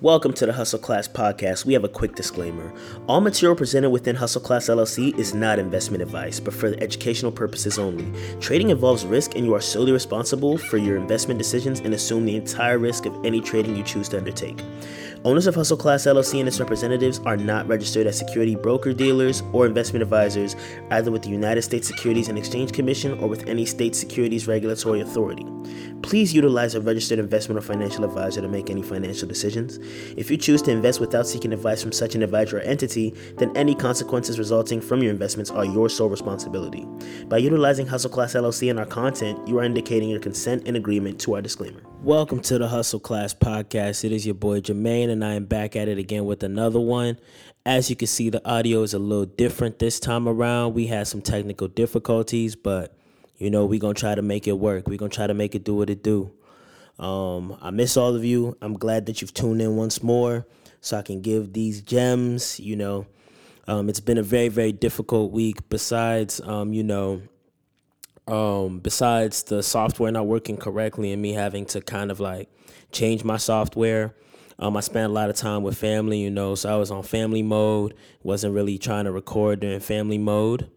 Welcome to the Hustle Class podcast. We have a quick disclaimer. All material presented within Hustle Class LLC is not investment advice, but for educational purposes only. Trading involves risk, and you are solely responsible for your investment decisions and assume the entire risk of any trading you choose to undertake. Owners of Hustle Class LLC and its representatives are not registered as security broker dealers or investment advisors, either with the United States Securities and Exchange Commission or with any state securities regulatory authority. Please utilize a registered investment or financial advisor to make any financial decisions. If you choose to invest without seeking advice from such an advisor or entity, then any consequences resulting from your investments are your sole responsibility. By utilizing Hustle Class LLC in our content, you are indicating your consent and agreement to our disclaimer. Welcome to the Hustle Class podcast. It is your boy Jermaine, and I am back at it again with another one. As you can see, the audio is a little different this time around. We had some technical difficulties, but you know, we're gonna try to make it work. We're gonna try to make it do what it do. Um, I miss all of you. I'm glad that you've tuned in once more so I can give these gems, you know. Um, it's been a very, very difficult week. Besides, um, you know, um, besides the software not working correctly and me having to kind of like change my software, um, I spent a lot of time with family, you know, so I was on family mode, wasn't really trying to record during family mode.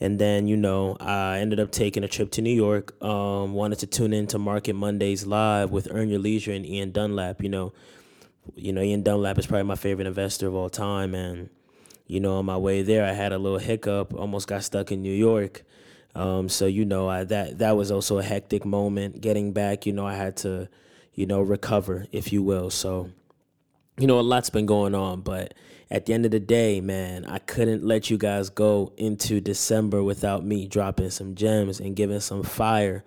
And then, you know, I ended up taking a trip to New York. Um, wanted to tune in to Market Mondays live with Earn Your Leisure and Ian Dunlap. You know, you know, Ian Dunlap is probably my favorite investor of all time. And, you know, on my way there, I had a little hiccup, almost got stuck in New York. Um, so you know, I, that that was also a hectic moment. Getting back, you know, I had to, you know, recover, if you will. So, you know, a lot's been going on, but at the end of the day, man, I couldn't let you guys go into December without me dropping some gems and giving some fire.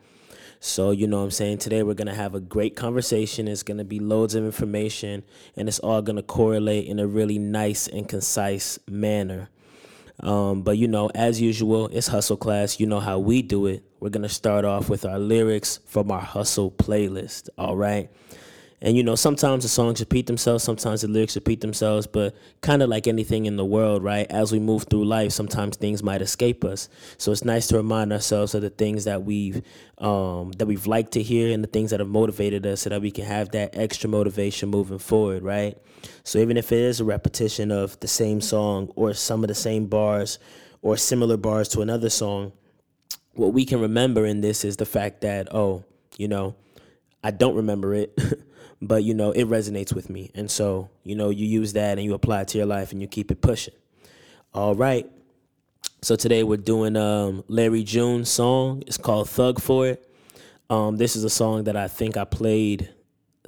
So, you know I'm saying? Today we're going to have a great conversation. It's going to be loads of information and it's all going to correlate in a really nice and concise manner. Um, but you know, as usual, it's hustle class. You know how we do it. We're gonna start off with our lyrics from our hustle playlist. All right. And you know, sometimes the songs repeat themselves, sometimes the lyrics repeat themselves, but kind of like anything in the world, right? As we move through life, sometimes things might escape us. So it's nice to remind ourselves of the things that we've um, that we've liked to hear and the things that have motivated us, so that we can have that extra motivation moving forward, right? So even if it is a repetition of the same song or some of the same bars or similar bars to another song, what we can remember in this is the fact that oh, you know, I don't remember it. but you know it resonates with me. And so you know you use that and you apply it to your life and you keep it pushing. All right. So today we're doing um, larry june's song. It's called thug for it. Um, this is a song that i think i played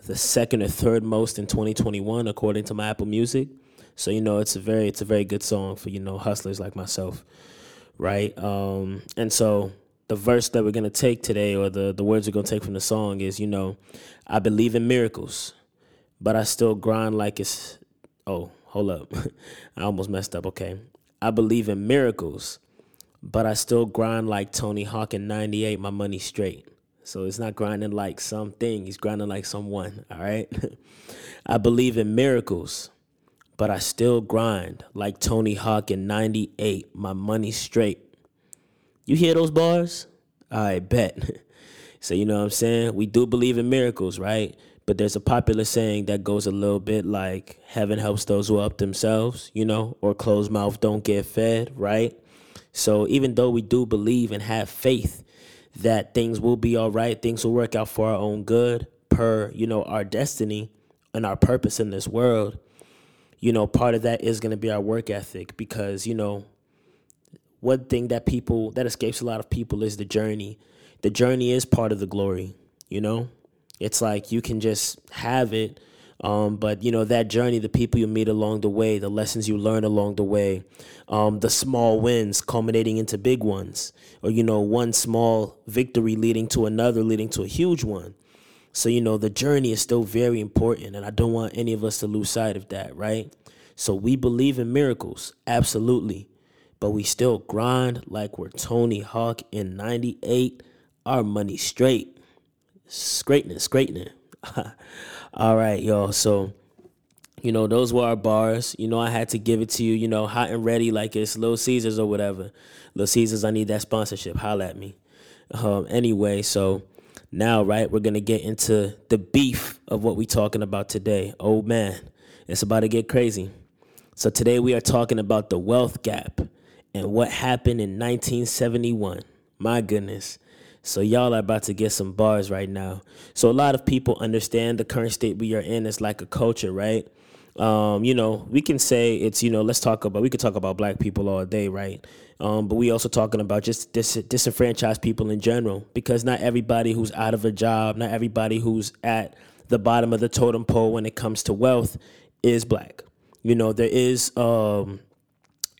the second or third most in 2021 according to my apple music. So you know it's a very it's a very good song for you know hustlers like myself right? Um, and so the verse that we're gonna take today, or the the words we're gonna take from the song, is you know, I believe in miracles, but I still grind like it's. Oh, hold up, I almost messed up. Okay, I believe in miracles, but I still grind like Tony Hawk in '98. My money straight. So it's not grinding like something. He's grinding like someone. All right. I believe in miracles, but I still grind like Tony Hawk in '98. My money straight. You hear those bars? I bet. so you know what I'm saying? We do believe in miracles, right? But there's a popular saying that goes a little bit like heaven helps those who help themselves, you know, or closed mouth don't get fed, right? So even though we do believe and have faith that things will be all right, things will work out for our own good per, you know, our destiny and our purpose in this world, you know, part of that is going to be our work ethic because, you know, one thing that people that escapes a lot of people is the journey. The journey is part of the glory, you know? It's like you can just have it, um, but you know that journey, the people you meet along the way, the lessons you learn along the way, um, the small wins culminating into big ones, or you know one small victory leading to another, leading to a huge one. So you know the journey is still very important, and I don't want any of us to lose sight of that, right? So we believe in miracles, absolutely but we still grind like we're Tony Hawk in 98. Our money straight. Straightening, straightening. All right, y'all. So, you know, those were our bars. You know, I had to give it to you, you know, hot and ready like it's Little Caesars or whatever. Little Caesars, I need that sponsorship. Holla at me. Um, anyway, so Now, right, we're gonna get into the beef of what we're talking about today. Oh man, it's about to get crazy. So today we are talking about the wealth gap and what happened in 1971. My goodness. So y'all are about to get some bars right now. So a lot of people understand the current state we are in is like a culture, right? Um, you know, we can say it's, you know, let's talk about, we could talk about black people all day, right? Um, but we also talking about just dis- disenfranchised people in general because not everybody who's out of a job, not everybody who's at the bottom of the totem pole when it comes to wealth is black. You know, there is um,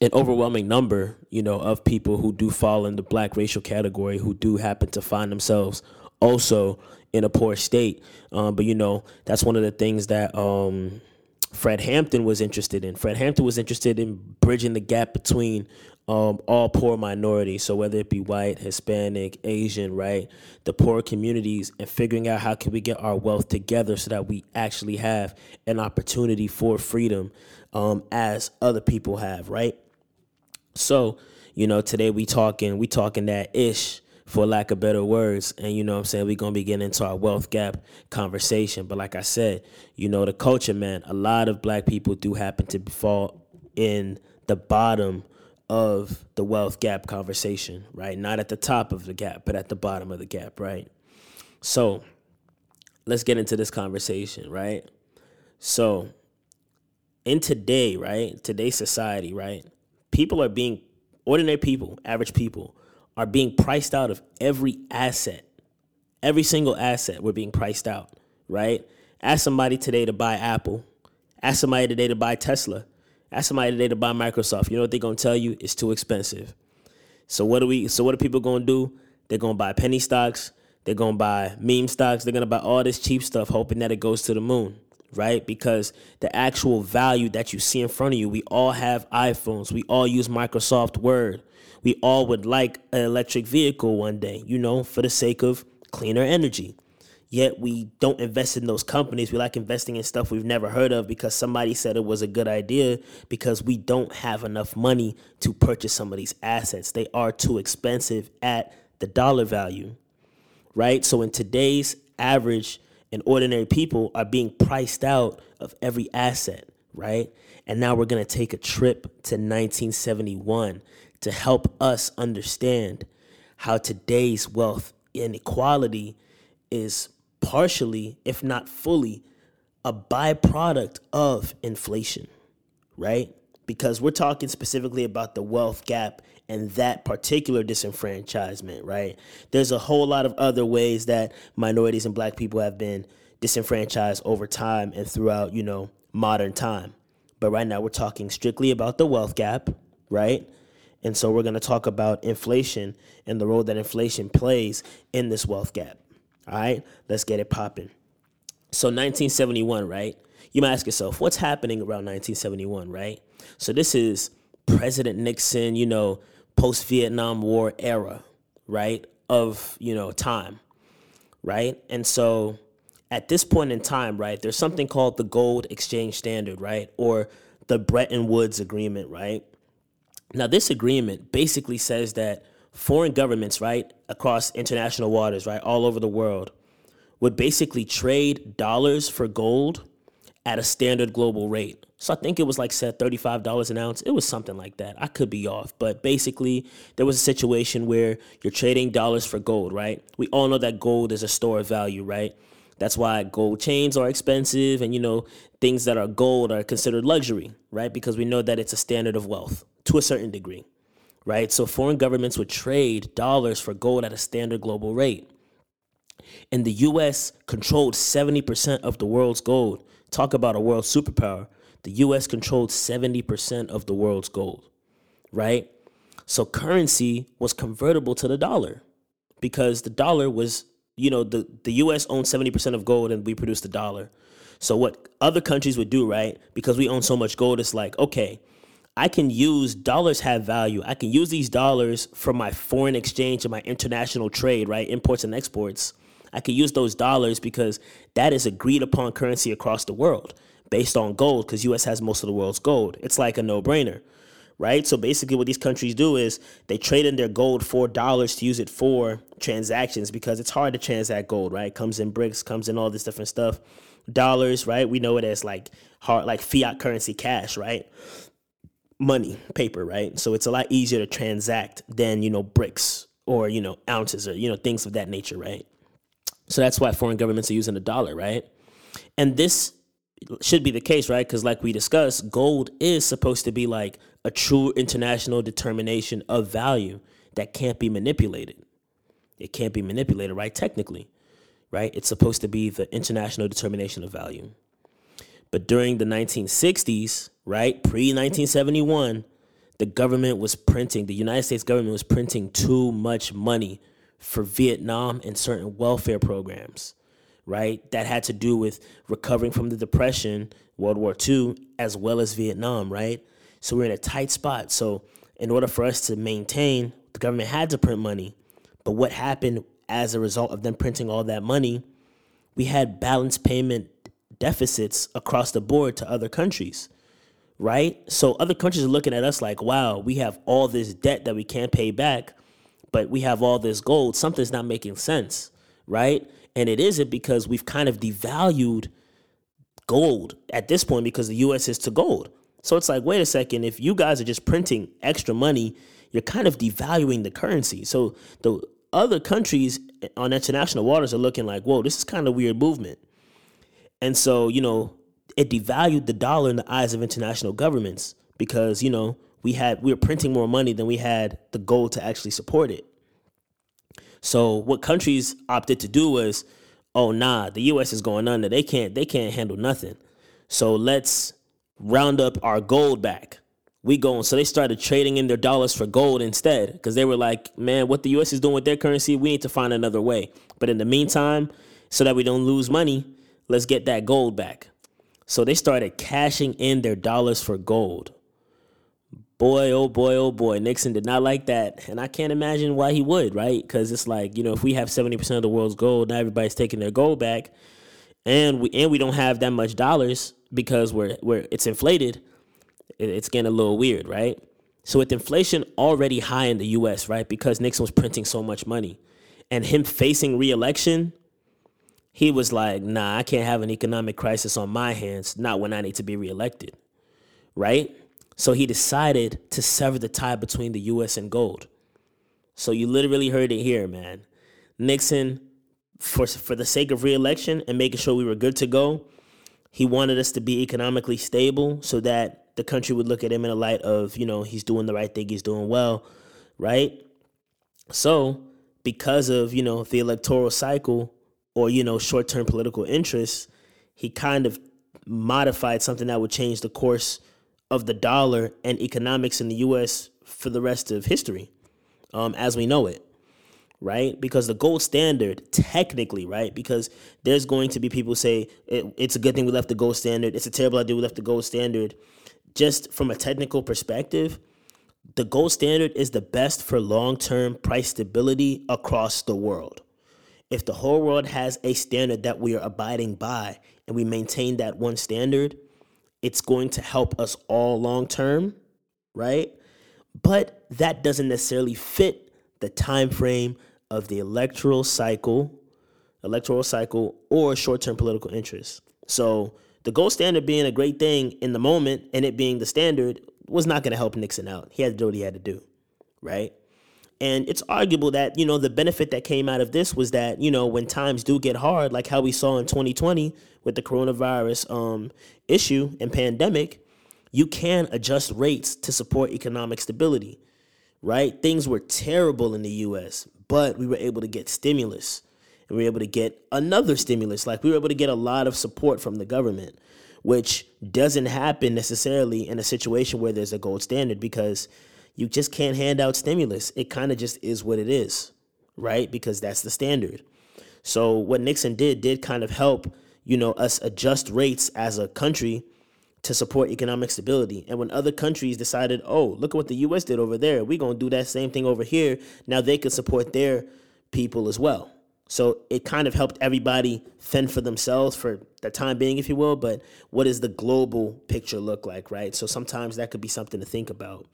an overwhelming number, you know, of people who do fall in the black racial category who do happen to find themselves also in a poor state. Um, but you know, that's one of the things that um, Fred Hampton was interested in. Fred Hampton was interested in bridging the gap between um, all poor minorities. So whether it be white, Hispanic, Asian, right, the poor communities, and figuring out how can we get our wealth together so that we actually have an opportunity for freedom um, as other people have, right? So, you know, today we talking, we talking that ish for lack of better words. And you know what I'm saying? We're gonna be getting into our wealth gap conversation. But like I said, you know, the culture, man, a lot of black people do happen to fall in the bottom of the wealth gap conversation, right? Not at the top of the gap, but at the bottom of the gap, right? So let's get into this conversation, right? So in today, right? Today's society, right? People are being ordinary people, average people are being priced out of every asset. Every single asset we're being priced out, right? Ask somebody today to buy Apple. Ask somebody today to buy Tesla. Ask somebody today to buy Microsoft. You know what they're gonna tell you? It's too expensive. So what do we so what are people gonna do? They're gonna buy penny stocks, they're gonna buy meme stocks, they're gonna buy all this cheap stuff, hoping that it goes to the moon right? Because the actual value that you see in front of you, we all have iPhones, we all use Microsoft Word, we all would like an electric vehicle one day, you know, for the sake of cleaner energy. Yet we don't invest in those companies. We like investing in stuff we've never heard of because somebody said it was a good idea because we don't have enough money to purchase some of these assets. They are too expensive at the dollar value, right? So in today's average and ordinary people are being priced out of every asset, right? And now we're going to take a trip to 1971 to help us understand how today's wealth inequality is partially, if not fully, a byproduct of inflation, right? Because we're talking specifically about the wealth gap and that particular disenfranchisement, right? There's a whole lot of other ways that minorities and black people have been disenfranchised over time and throughout, you know, modern time. But right now we're talking strictly about the wealth gap, right? And so we're going to talk about inflation and the role that inflation plays in this wealth gap. All right, let's get it popping. So 1971, right? You might ask yourself, what's happening around 1971, right? So this is President Nixon, you know, post Vietnam War era, right? Of, you know, time, right? And so at this point in time, right, there's something called the gold exchange standard, right? Or the Bretton Woods agreement, right? Now, this agreement basically says that foreign governments, right, across international waters, right, all over the world, would basically trade dollars for gold at a standard global rate. So I think it was like said $35 an ounce. It was something like that. I could be off, but basically there was a situation where you're trading dollars for gold, right? We all know that gold is a store of value, right? That's why gold chains are expensive and you know things that are gold are considered luxury, right? Because we know that it's a standard of wealth to a certain degree, right? So foreign governments would trade dollars for gold at a standard global rate. And the US controlled 70% of the world's gold. Talk about a world superpower. The US controlled 70% of the world's gold, right? So currency was convertible to the dollar because the dollar was, you know, the, the US owned 70% of gold and we produced the dollar. So what other countries would do, right? Because we own so much gold, it's like, okay, I can use dollars have value. I can use these dollars for my foreign exchange and my international trade, right? Imports and exports. I can use those dollars because that is agreed upon currency across the world based on gold because US has most of the world's gold. It's like a no-brainer, right? So basically, what these countries do is they trade in their gold for dollars to use it for transactions because it's hard to transact gold, right? Comes in bricks, comes in all this different stuff. Dollars, right? We know it as like hard, like fiat currency cash, right? Money, paper, right? So it's a lot easier to transact than, you know, bricks or, you know, ounces or, you know, things of that nature, right? So that's why foreign governments are using the dollar, right? And this should be the case, right? Because, like we discussed, gold is supposed to be like a true international determination of value that can't be manipulated. It can't be manipulated, right? Technically, right? It's supposed to be the international determination of value. But during the 1960s, right, pre 1971, the government was printing, the United States government was printing too much money for Vietnam and certain welfare programs right? That had to do with recovering from the Depression, World War II, as well as Vietnam, right? So we're in a tight spot. So in order for us to maintain, the government had to print money. But what happened as a result of them printing all that money? We had balance payment deficits across the board to other countries, right? So other countries are looking at us like, wow, we have all this debt that we can't pay back, but we have all this gold. Something's not making sense, right? And it isn't because we've kind of devalued gold at this point because the US is to gold. So it's like, wait a second, if you guys are just printing extra money, you're kind of devaluing the currency. So the other countries on international waters are looking like, whoa, this is kind of weird movement. And so, you know, it devalued the dollar in the eyes of international governments because, you know, we had we were printing more money than we had the gold to actually support it. So what countries opted to do was, oh nah, the US is going under. They can't they can't handle nothing. So let's round up our gold back. We going so they started trading in their dollars for gold instead because they were like, man, what the US is doing with their currency, we need to find another way. But in the meantime, so that we don't lose money, let's get that gold back. So they started cashing in their dollars for gold boy, oh boy, oh boy, Nixon did not like that. And I can't imagine why he would, right? Because it's like, you know, if we have 70% of the world's gold, now everybody's taking their gold back. And we and we don't have that much dollars because we're we're it's inflated, it's getting a little weird, right? So with inflation already high in the US, right? Because Nixon was printing so much money and him facing reelection, he was like, nah, I can't have an economic crisis on my hands, not when I need to be reelected. Right? So he decided to sever the tie between the US and gold. So you literally heard it here, man. Nixon, for, for the sake of reelection and making sure we were good to go, he wanted us to be economically stable so that the country would look at him in a light of, you know, he's doing the right thing, he's doing well, right? So, because of, you know, the electoral cycle or, you know, short term political interests, he kind of modified something that would change the course of the dollar and economics in the U.S. for the rest of history, um, as we know it, right? Because the gold standard, technically, right? Because there's going to be people say it, it's a good thing we left the gold standard. It's a terrible idea we left the gold standard. Just from a technical perspective, the gold standard is the best for long-term price stability across the world. If the whole world has a standard that we are abiding by and we maintain that one standard, it's going to help us all long term, right? But that doesn't necessarily fit the time frame of the electoral cycle, electoral cycle or short-term political interests. So the gold standard being a great thing in the moment and it being the standard was not going to help Nixon out. He had to do what he had to do, right? And it's arguable that, you know, the benefit that came out of this was that, you know, when times do get hard, like how we saw in 2020 with the coronavirus um, issue and pandemic, you can adjust rates to support economic stability, right? Things were terrible in the US, but we were able to get stimulus and we were able to get another stimulus. Like we were able to get a lot of support from the government, which doesn't happen necessarily in a situation where there's a gold standard because you just can't hand out stimulus. It kind of just is what it is, right? Because that's the standard. So what Nixon did did kind of help, you know, us adjust rates as a country to support economic stability. And when other countries decided, oh, look at what the US did over there, we're going to do that same thing over here, now they could support their people as well. So it kind of helped everybody fend for themselves for the time being, if you will. But what does the global picture look like, right? So sometimes that could be something to think about.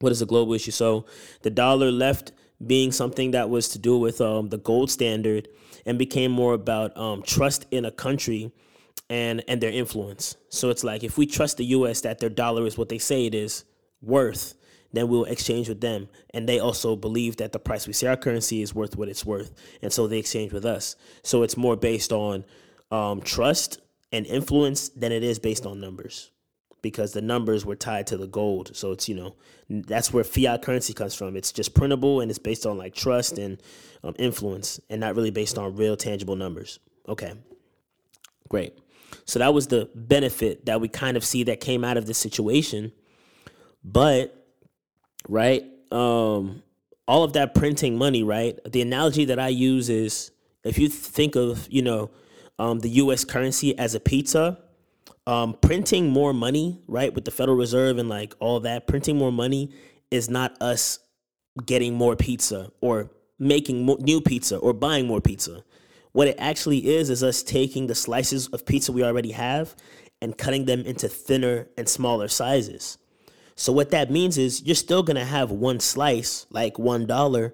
What is a global issue? So the dollar left being something that was to do with um, the gold standard and became more about um, trust in a country and and their influence. So it's like if we trust the U.S. that their dollar is what they say it is worth, then we'll exchange with them. And they also believe that the price we say our currency is worth what it's worth, and so they exchange with us. So it's more based on um, trust and influence than it is based on numbers because the numbers were tied to the gold. So it's, you know, that's where fiat currency comes from. It's just printable and it's based on like trust and um, influence and not really based on real tangible numbers. Okay, great. So that was the benefit that we kind of see that came out of this situation. But, right, um, all of that printing money, right? The analogy that I use is if you think of, you know, um, the US currency as a pizza, um, printing more money, right, with the Federal Reserve and like all that, printing more money is not us getting more pizza or making new pizza or buying more pizza. What it actually is is us taking the slices of pizza we already have and cutting them into thinner and smaller sizes. So what that means is you're still going to have one slice, like $1,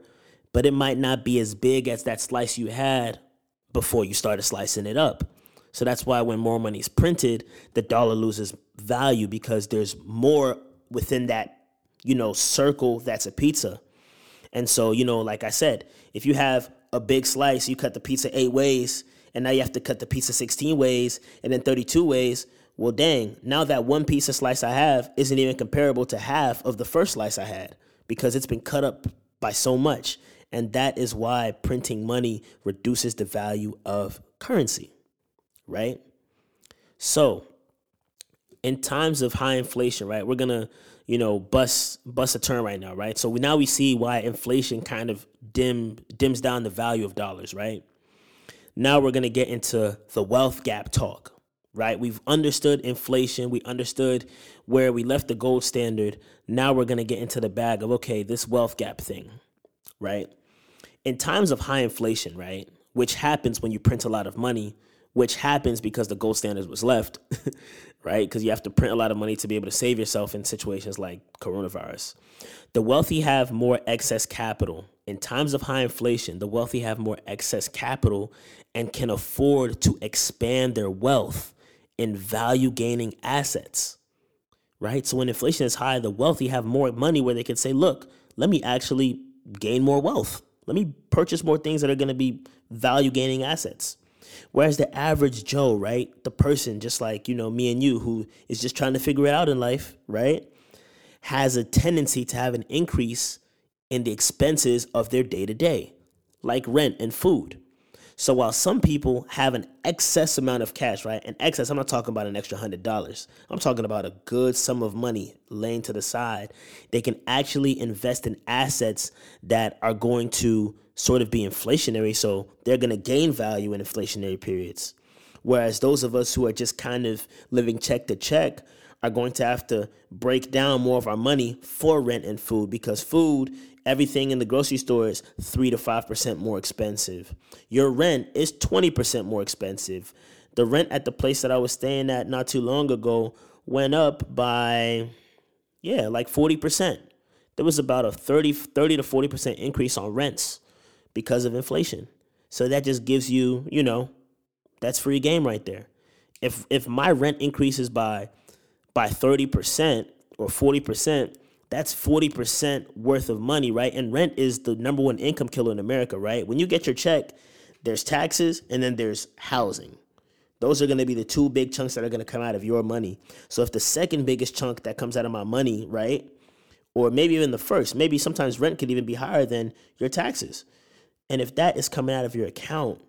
but it might not be as big as that slice you had before you started slicing it up. So that's why when more money is printed, the dollar loses value because there's more within that, you know, circle that's a pizza. And so, you know, like I said, if you have a big slice, you cut the pizza eight ways, and now you have to cut the pizza 16 ways and then 32 ways. Well, dang, now that one piece of slice I have isn't even comparable to half of the first slice I had because it's been cut up by so much. And that is why printing money reduces the value of currency right? So, in times of high inflation, right, we're gonna, you know, bust bust a turn right now, right? So we, now we see why inflation kind of dim dims down the value of dollars, right? Now we're gonna get into the wealth gap talk, right? We've understood inflation, we understood where we left the gold standard. Now we're gonna get into the bag of okay, this wealth gap thing, right? In times of high inflation, right, which happens when you print a lot of money which happens because the gold standard was left, right? Because you have to print a lot of money to be able to save yourself in situations like coronavirus. The wealthy have more excess capital. In times of high inflation, the wealthy have more excess capital and can afford to expand their wealth in value gaining assets, right? So when inflation is high, the wealthy have more money where they can say, look, let me actually gain more wealth. Let me purchase more things that are going to be value gaining assets. Whereas the average Joe, right, the person just like, you know, me and you who is just trying to figure it out in life, right, has a tendency to have an increase in the expenses of their day to day, like rent and food. So while some people have an excess amount of cash, right? An excess, I'm not talking about an extra hundred dollars. I'm talking about a good sum of money laying to the side. They can actually invest in assets that are going to sort of be inflationary. So they're going to gain value in inflationary periods. Whereas those of us who are just kind of living check to check are going to have to break down more of our money for rent and food because food, everything in the grocery store is 3 to 5% more expensive. Your rent is 20% more expensive. The rent at the place that I was staying at not too long ago went up by, yeah, like 40%. There was about a 30, 30 to 40% increase on rents because of inflation. So that just gives you, you know, that's free game right there. If if my rent increases by by 30% or 40%, that's 40% worth of money, right? And rent is the number one income killer in America, right? When you get your check, there's taxes and then there's housing. Those are going to be the two big chunks that are going to come out of your money. So if the second biggest chunk that comes out of my money, right? Or maybe even the first, maybe sometimes rent could even be higher than your taxes. And if that is coming out of your account,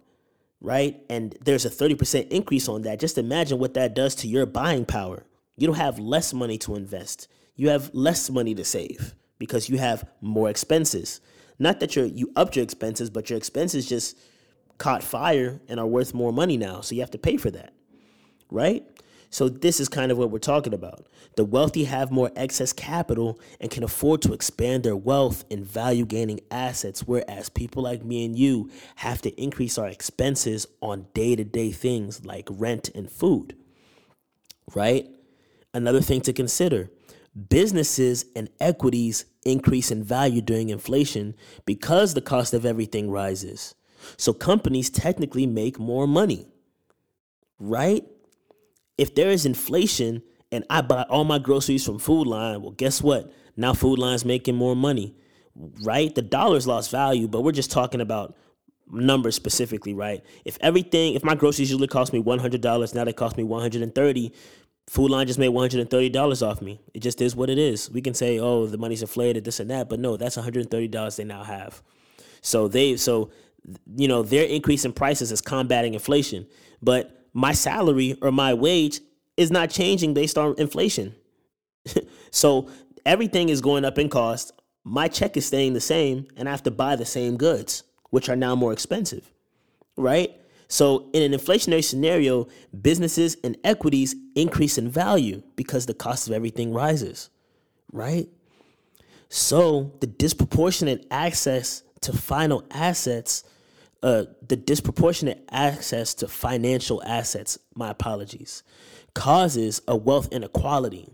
right, and there's a 30% increase on that, just imagine what that does to your buying power. You don't have less money to invest, you have less money to save because you have more expenses. Not that you're, you upped your expenses, but your expenses just caught fire and are worth more money now. So you have to pay for that, right? So, this is kind of what we're talking about. The wealthy have more excess capital and can afford to expand their wealth in value gaining assets, whereas people like me and you have to increase our expenses on day to day things like rent and food. Right? Another thing to consider businesses and equities increase in value during inflation because the cost of everything rises. So companies technically make more money. Right? If there is inflation and I buy all my groceries from Food Lion, well, guess what? Now Food Lion's making more money, right? The dollar's lost value, but we're just talking about numbers specifically, right? If everything, if my groceries usually cost me $100, now they cost me 130 Food Lion just made $130 off me. It just is what it is. We can say, oh, the money's inflated, this and that, but no, that's $130 they now have. So they, so, you know, their increase in prices is combating inflation. But my salary or my wage is not changing based on inflation. so everything is going up in cost. My check is staying the same, and I have to buy the same goods, which are now more expensive, right? So, in an inflationary scenario, businesses and equities increase in value because the cost of everything rises, right? So, the disproportionate access to final assets, uh, the disproportionate access to financial assets, my apologies, causes a wealth inequality,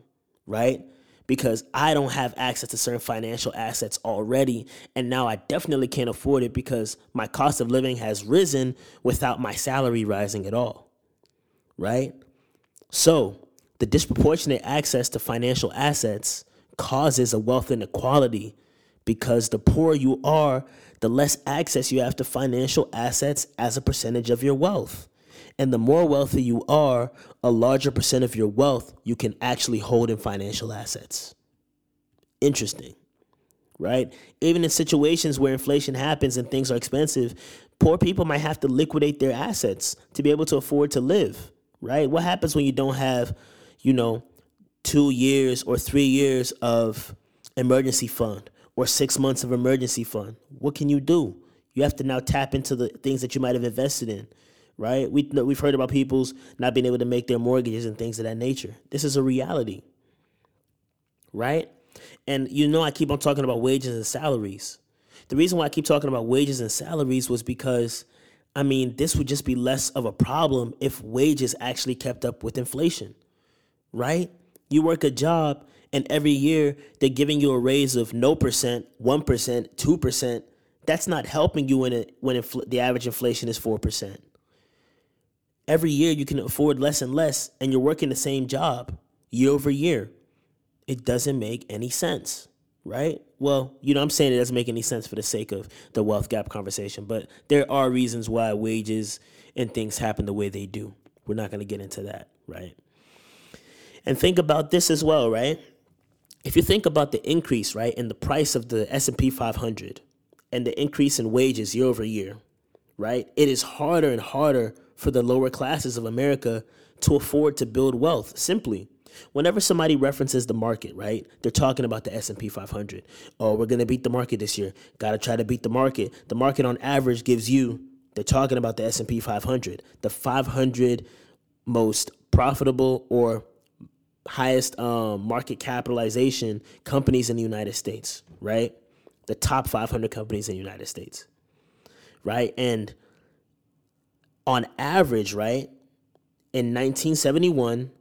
right? Because I don't have access to certain financial assets already. And now I definitely can't afford it because my cost of living has risen without my salary rising at all. Right? So, the disproportionate access to financial assets causes a wealth inequality because the poorer you are, the less access you have to financial assets as a percentage of your wealth. And the more wealthy you are, a larger percent of your wealth you can actually hold in financial assets. Interesting, right? Even in situations where inflation happens and things are expensive, poor people might have to liquidate their assets to be able to afford to live, right? What happens when you don't have, you know, two years or three years of emergency fund or six months of emergency fund? What can you do? You have to now tap into the things that you might have invested in right? We we've heard about people's not being able to make their mortgages and things of that nature. This is a reality, right? And you know, I keep on talking about wages and salaries. The reason why I keep talking about wages and salaries was because, I mean, this would just be less of a problem if wages actually kept up with inflation, right? You work a job, and every year they're giving you a raise of no percent, one percent, two percent. That's not helping you when it when infl- the average inflation is four percent every year you can afford less and less and you're working the same job year over year. It doesn't make any sense, right? Well, you know, I'm saying it doesn't make any sense for the sake of the wealth gap conversation, but there are reasons why wages and things happen the way they do. We're not going to get into that, right? And think about this as well, right? If you think about the increase, right, in the price of the S&P 500 and the increase in wages year over year, right? It is harder and harder for the lower classes of America to afford to build wealth simply. Whenever somebody references the market, right? They're talking about the S&P 500. Oh, we're going to beat the market this year. Got to try to beat the market. The market on average gives you they're talking about the S&P 500, the 500 most profitable or highest um, market capitalization companies in the United States, right? The top 500 companies in the United States, right? And on average, right, in 1971,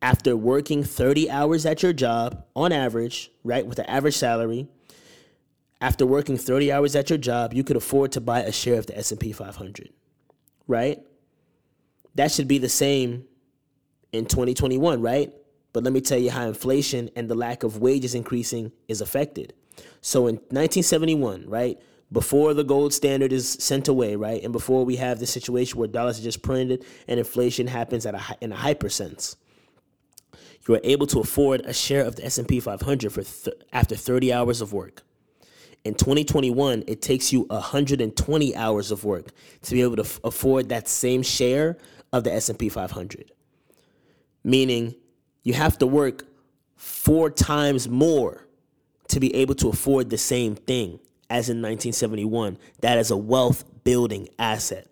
after working 30 hours at your job, on average, right, with an average salary, after working 30 hours at your job, you could afford to buy a share of the S&P 500, right? That should be the same in 2021, right? But let me tell you how inflation and the lack of wages increasing is affected. So in 1971, right, before the gold standard is sent away, right? And before we have the situation where dollars are just printed and inflation happens at a in a hyper sense, you are able to afford a share of the S&P 500 for th- after 30 hours of work. In 2021, it takes you 120 hours of work to be able to f- afford that same share of the S&P 500. Meaning, you have to work four times more to be able to afford the same thing as in 1971. That is a wealth building asset.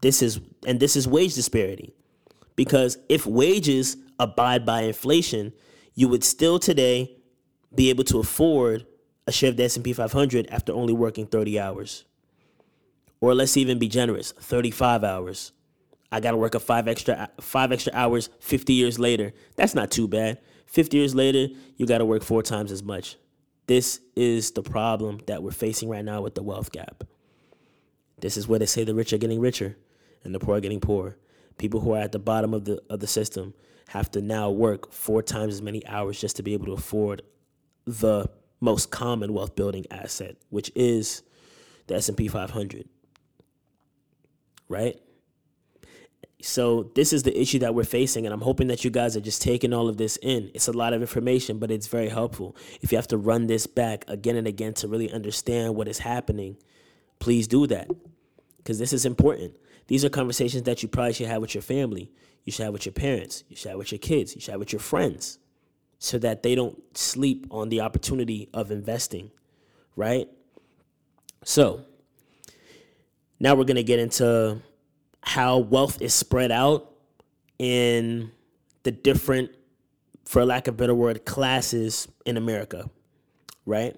This is and this is wage disparity Because if wages abide by inflation, you would still today be able to afford a share of the S&P 500 after only working 30 hours. Or let's even be generous, 35 hours. I got to work a 5 extra 5 extra hours 50 years later. That's not too bad. 50 years later, you got to work 4 times as much. This is the problem that we're facing right now with the wealth gap. This is where they say the rich are getting richer and the poor are getting poorer. People who are at the bottom of the of the system have to now work four times as many hours just to be able to afford the most common wealth building asset, which is the S&P 500. Right? So this is the issue that we're facing and I'm hoping that you guys are just taking all of this in. It's a lot of information, but it's very helpful. If you have to run this back again and again to really understand what is happening, please do that. Cuz this is important. These are conversations that you probably should have with your family. You should have with your parents. You should have with your kids. You should have with your friends so that they don't sleep on the opportunity of investing, right? So, now we're going to get into how wealth is spread out in the different, for lack of better word, classes in America, right?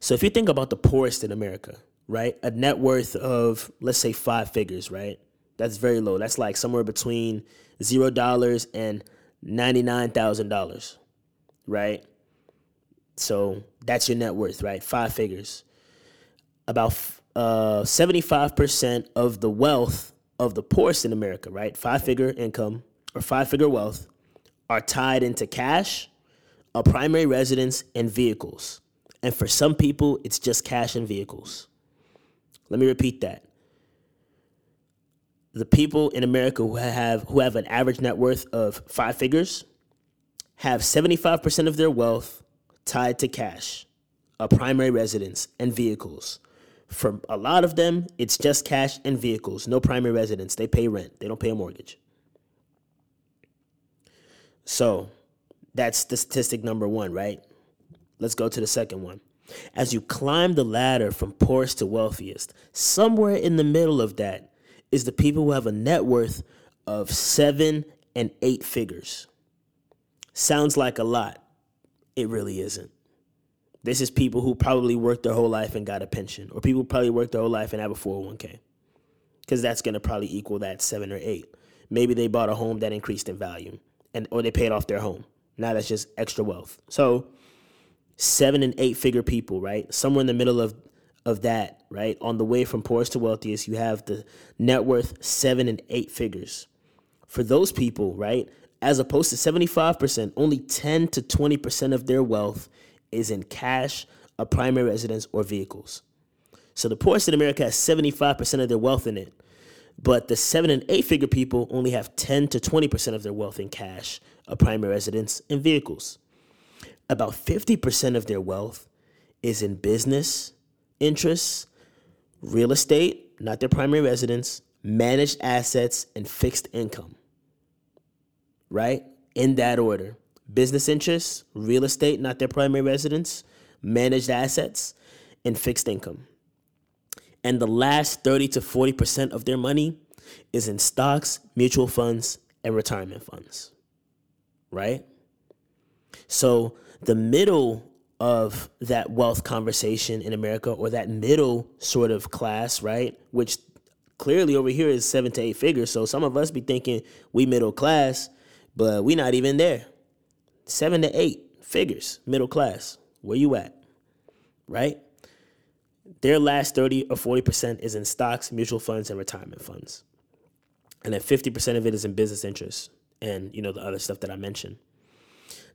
So, if you think about the poorest in America, right? A net worth of, let's say, five figures, right? That's very low. That's like somewhere between zero dollars and ninety-nine thousand dollars, right? So that's your net worth, right? Five figures. About uh, seventy-five percent of the wealth of the poorest in America, right? Five-figure income or five-figure wealth are tied into cash, a primary residence, and vehicles. And for some people, it's just cash and vehicles. Let me repeat that the people in America who have who have an average net worth of five figures have 75% of their wealth tied to cash, a primary residence, and vehicles. For a lot of them, it's just cash and vehicles, no primary residence. They pay rent, they don't pay a mortgage. So that's the statistic number one, right? Let's go to the second one. As you climb the ladder from poorest to wealthiest, somewhere in the middle of that is the people who have a net worth of seven and eight figures. Sounds like a lot. It really isn't. This is people who probably worked their whole life and got a pension, or people probably worked their whole life and have a 401k. Because that's going to probably equal that seven or eight. Maybe they bought a home that increased in value, and or they paid off their home. Now that's just extra wealth. So, seven and eight figure people, right? Somewhere in the middle of of that, right? On the way from poorest to wealthiest, you have the net worth seven and eight figures. For those people, right, as opposed to 75%, only 10 to 20% of their wealth is in cash, a primary residence, or vehicles. So the poorest in America has 75% of their wealth in it, but the seven and eight figure people only have 10 to 20% of their wealth in cash, a primary residence, and vehicles. About 50% of their wealth is in business, interests, real estate, not their primary residence, managed assets, and fixed income. Right? In that order business interests, real estate, not their primary residence, managed assets, and fixed income. And the last 30 to 40% of their money is in stocks, mutual funds, and retirement funds. Right? So the middle of that wealth conversation in America or that middle sort of class, right? Which clearly over here is seven to eight figures. So some of us be thinking we middle class, but we not even there. Seven to eight figures, middle class. Where you at? Right? Their last 30 or 40% is in stocks, mutual funds, and retirement funds. And then 50% of it is in business interests and you know the other stuff that I mentioned.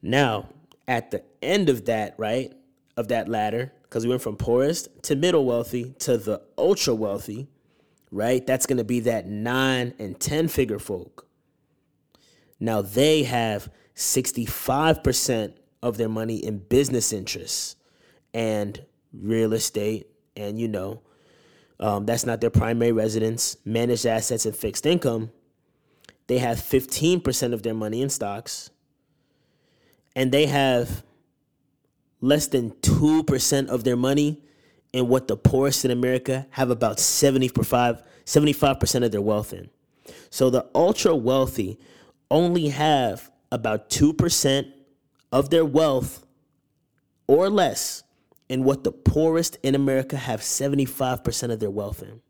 Now, at the end of that, right, of that ladder, because we went from poorest to middle wealthy to the ultra wealthy, right? That's going to be that nine and 10 figure folk. Now they have 65% of their money in business interests and real estate, and you know, um, that's not their primary residence, managed assets, and fixed income. They have 15% of their money in stocks and they have less than 2% of their money in what the poorest in America have about 75, 75% of their wealth in. So the ultra wealthy only have about 2% of their wealth or less in what the poorest in America have 75% of their wealth in.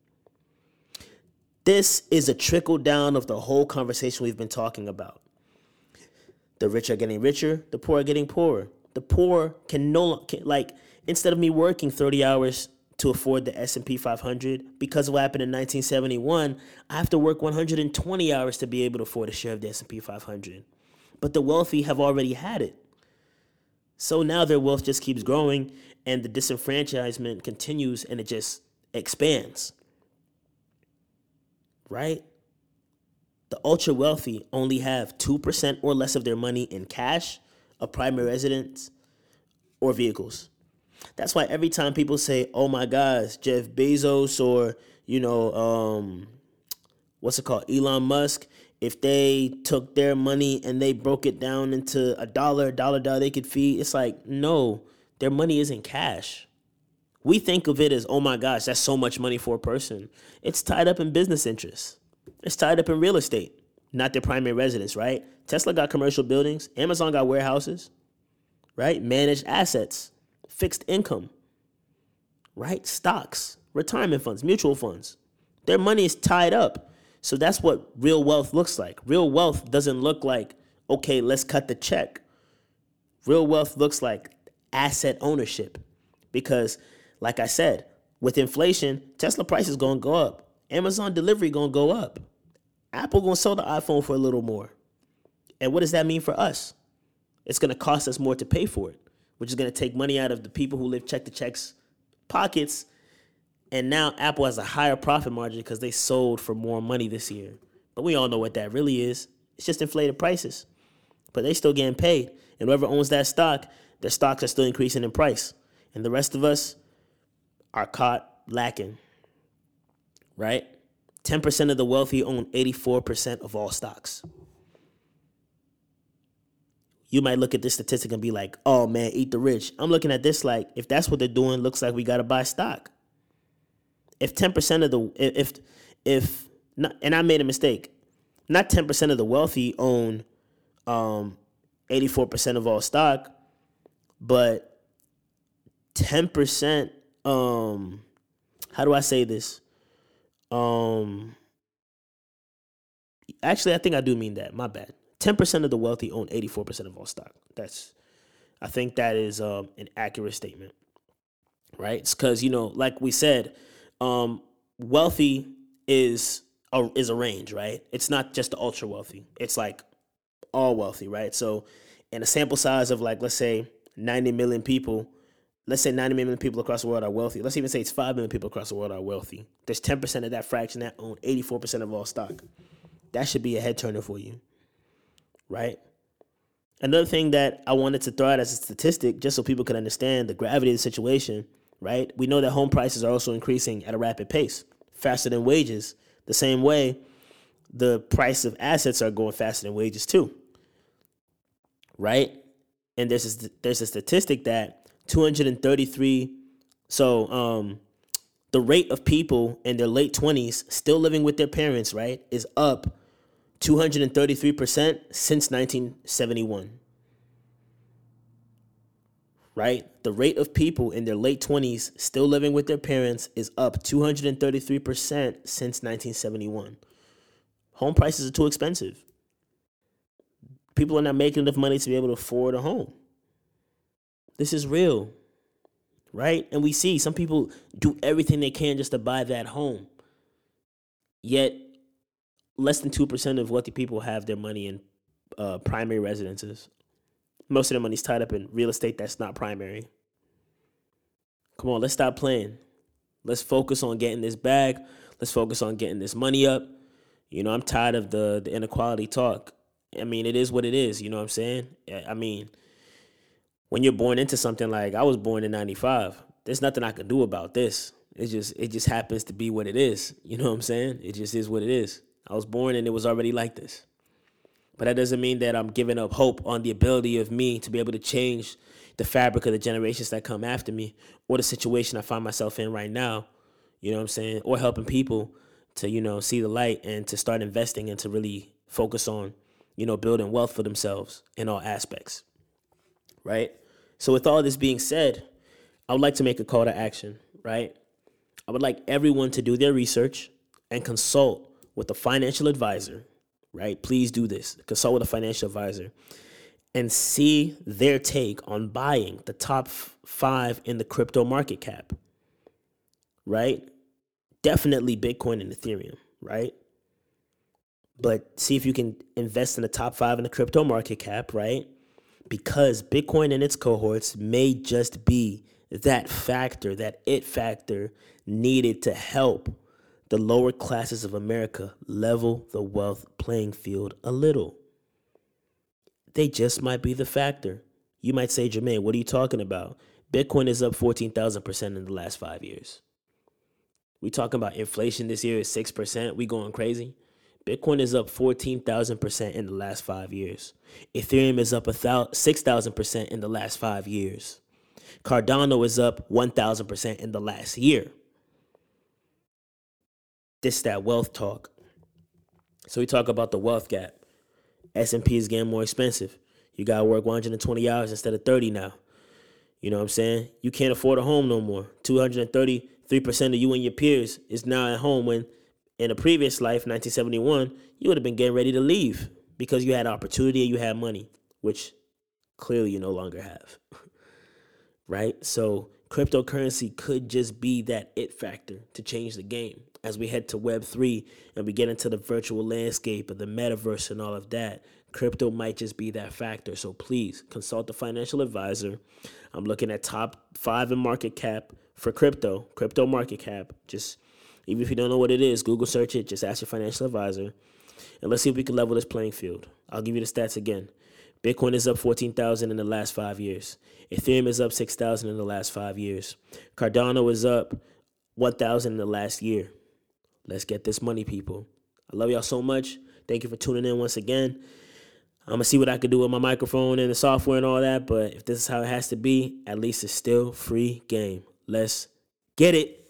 This is a trickle down of the whole conversation we've been talking about. The rich are getting richer, the poor are getting poorer. The poor can no like instead of me working 30 hours to afford the S&P 500 because of what happened in 1971, I have to work 120 hours to be able to afford a share of the S&P 500. But the wealthy have already had it. So now their wealth just keeps growing and the disenfranchisement continues and it just expands. Right? The ultra wealthy only have 2% or less of their money in cash, a primary residence, or vehicles. That's why every time people say, "Oh my gosh, Jeff Bezos or you know, um, what's it called, Elon Musk," if they took their money and they broke it down into a dollar, dollar, dollar they could feed, it's like no, their money isn't cash. We think of it as, "Oh my gosh, that's so much money for a person." It's tied up in business interests. It's tied up in real estate, not their primary residence, right? Tesla got commercial buildings. Amazon got warehouses, right? Managed assets fixed income, right? Stocks, retirement funds, mutual funds. Their money is tied up. So that's what real wealth looks like. Real wealth doesn't look like, okay, let's cut the check. Real wealth looks like asset ownership. Because, like I said, with inflation, Tesla price is gonna go up. Amazon delivery gonna go up. Apple gonna sell the iPhone for a little more. And what does that mean for us? It's gonna cost us more to pay for it which is going to take money out of the people who live check to checks pockets. And now Apple has a higher profit margin because they sold for more money this year. But we all know what that really is. It's just inflated prices. But they still getting paid. And whoever owns that stock, their stocks are still increasing in price. And the rest of us are caught lacking. Right? 10% of the wealthy own 84% of all stocks you might look at this statistic and be like, oh man, eat the rich. I'm looking at this like, if that's what they're doing, looks like we got to buy stock. If 10% of the, if, if, not, and I made a mistake, not 10% of the wealthy own um, 84% of all stock, but 10%, um, how do I say this? Um, actually, I think I do mean that. My bad. 10% of the wealthy own 84% of all stock. That's, I think that is um, an accurate statement, right? It's because, you know, like we said, um, wealthy is a, is a range, right? It's not just the ultra wealthy. It's like all wealthy, right? So in a sample size of like, let's say 90 million people, let's say 90 million people across the world are wealthy. Let's even say it's 5 million people across the world are wealthy. There's 10% of that fraction that own 84% of all stock. That should be a head turner for you right? Another thing that I wanted to throw out as a statistic, just so people could understand the gravity of the situation, right? We know that home prices are also increasing at a rapid pace, faster than wages. The same way, the price of assets are going faster than wages too, right? And there's a, there's a statistic that 233, so um, the rate of people in their late 20s still living with their parents, right, is up 233% since 1971. Right? The rate of people in their late 20s still living with their parents is up 233% since 1971. Home prices are too expensive. People are not making enough money to be able to afford a home. This is real. Right? And we see some people do everything they can just to buy that home. Yet less than 2% of wealthy people have their money in uh, primary residences. Most of their money's tied up in real estate that's not primary. Come on, let's stop playing. Let's focus on getting this bag. Let's focus on getting this money up. You know, I'm tired of the, the inequality talk. I mean, it is what it is. You know what I'm saying? I mean, when you're born into something like I was born in 95, there's nothing I can do about this. It just it just happens to be what it is. You know what I'm saying? It just is what it is. I was born and it was already like this. But that doesn't mean that I'm giving up hope on the ability of me to be able to change the fabric of the generations that come after me or the situation I find myself in right now. You know what I'm saying? Or helping people to, you know, see the light and to start investing and to really focus on you know, building wealth for themselves in all aspects. Right? So, with all this being said, I would like to make a call to action, right? I would like everyone to do their research and consult with a financial advisor, right? Please do this. Consult with a financial advisor and see their take on buying the top five in the crypto market cap, right? Definitely Bitcoin and Ethereum, right? But see if you can invest in the top five in the crypto market cap, right? Because Bitcoin and its cohorts may just be that factor, that it factor needed to help the lower classes of America level the wealth playing field a little. They just might be the factor. You might say, Jermaine, what are you talking about? Bitcoin is up 14,000% in the last five years. We talking about inflation this year is 6%. We going crazy. Bitcoin is up 14,000% in the last five years. Ethereum is up 6,000% in the last five years. Cardano is up 1,000% in the last year. This that wealth talk. So we talk about the wealth gap. S&P is getting more expensive. You got to work 120 hours instead of 30 now. You know what I'm saying? You can't afford a home no more. 233% of you and your peers is now at home when in a previous life, 1971, you would have been getting ready to leave because you had opportunity and you had money, which clearly you no longer have. right? So cryptocurrency could just be that it factor to change the game as we head to Web3 and we get into the virtual landscape of the metaverse and all of that. Crypto might just be that factor. So please consult a financial advisor. I'm looking at top five in market cap for crypto, crypto market cap. Just even if you don't know what it is, Google search it, just ask your financial advisor. And let's see if we can level this playing field. I'll give you the stats again. Bitcoin is up 14,000 in the last five years. Ethereum is up 6,000 in the last five years. Cardano is up 1,000 in the last year. Let's get this money, people. I love y'all so much. Thank you for tuning in once again. I'm gonna see what I can do with my microphone and the software and all that, but if this is how it has to be, at least it's still free game. Let's get it.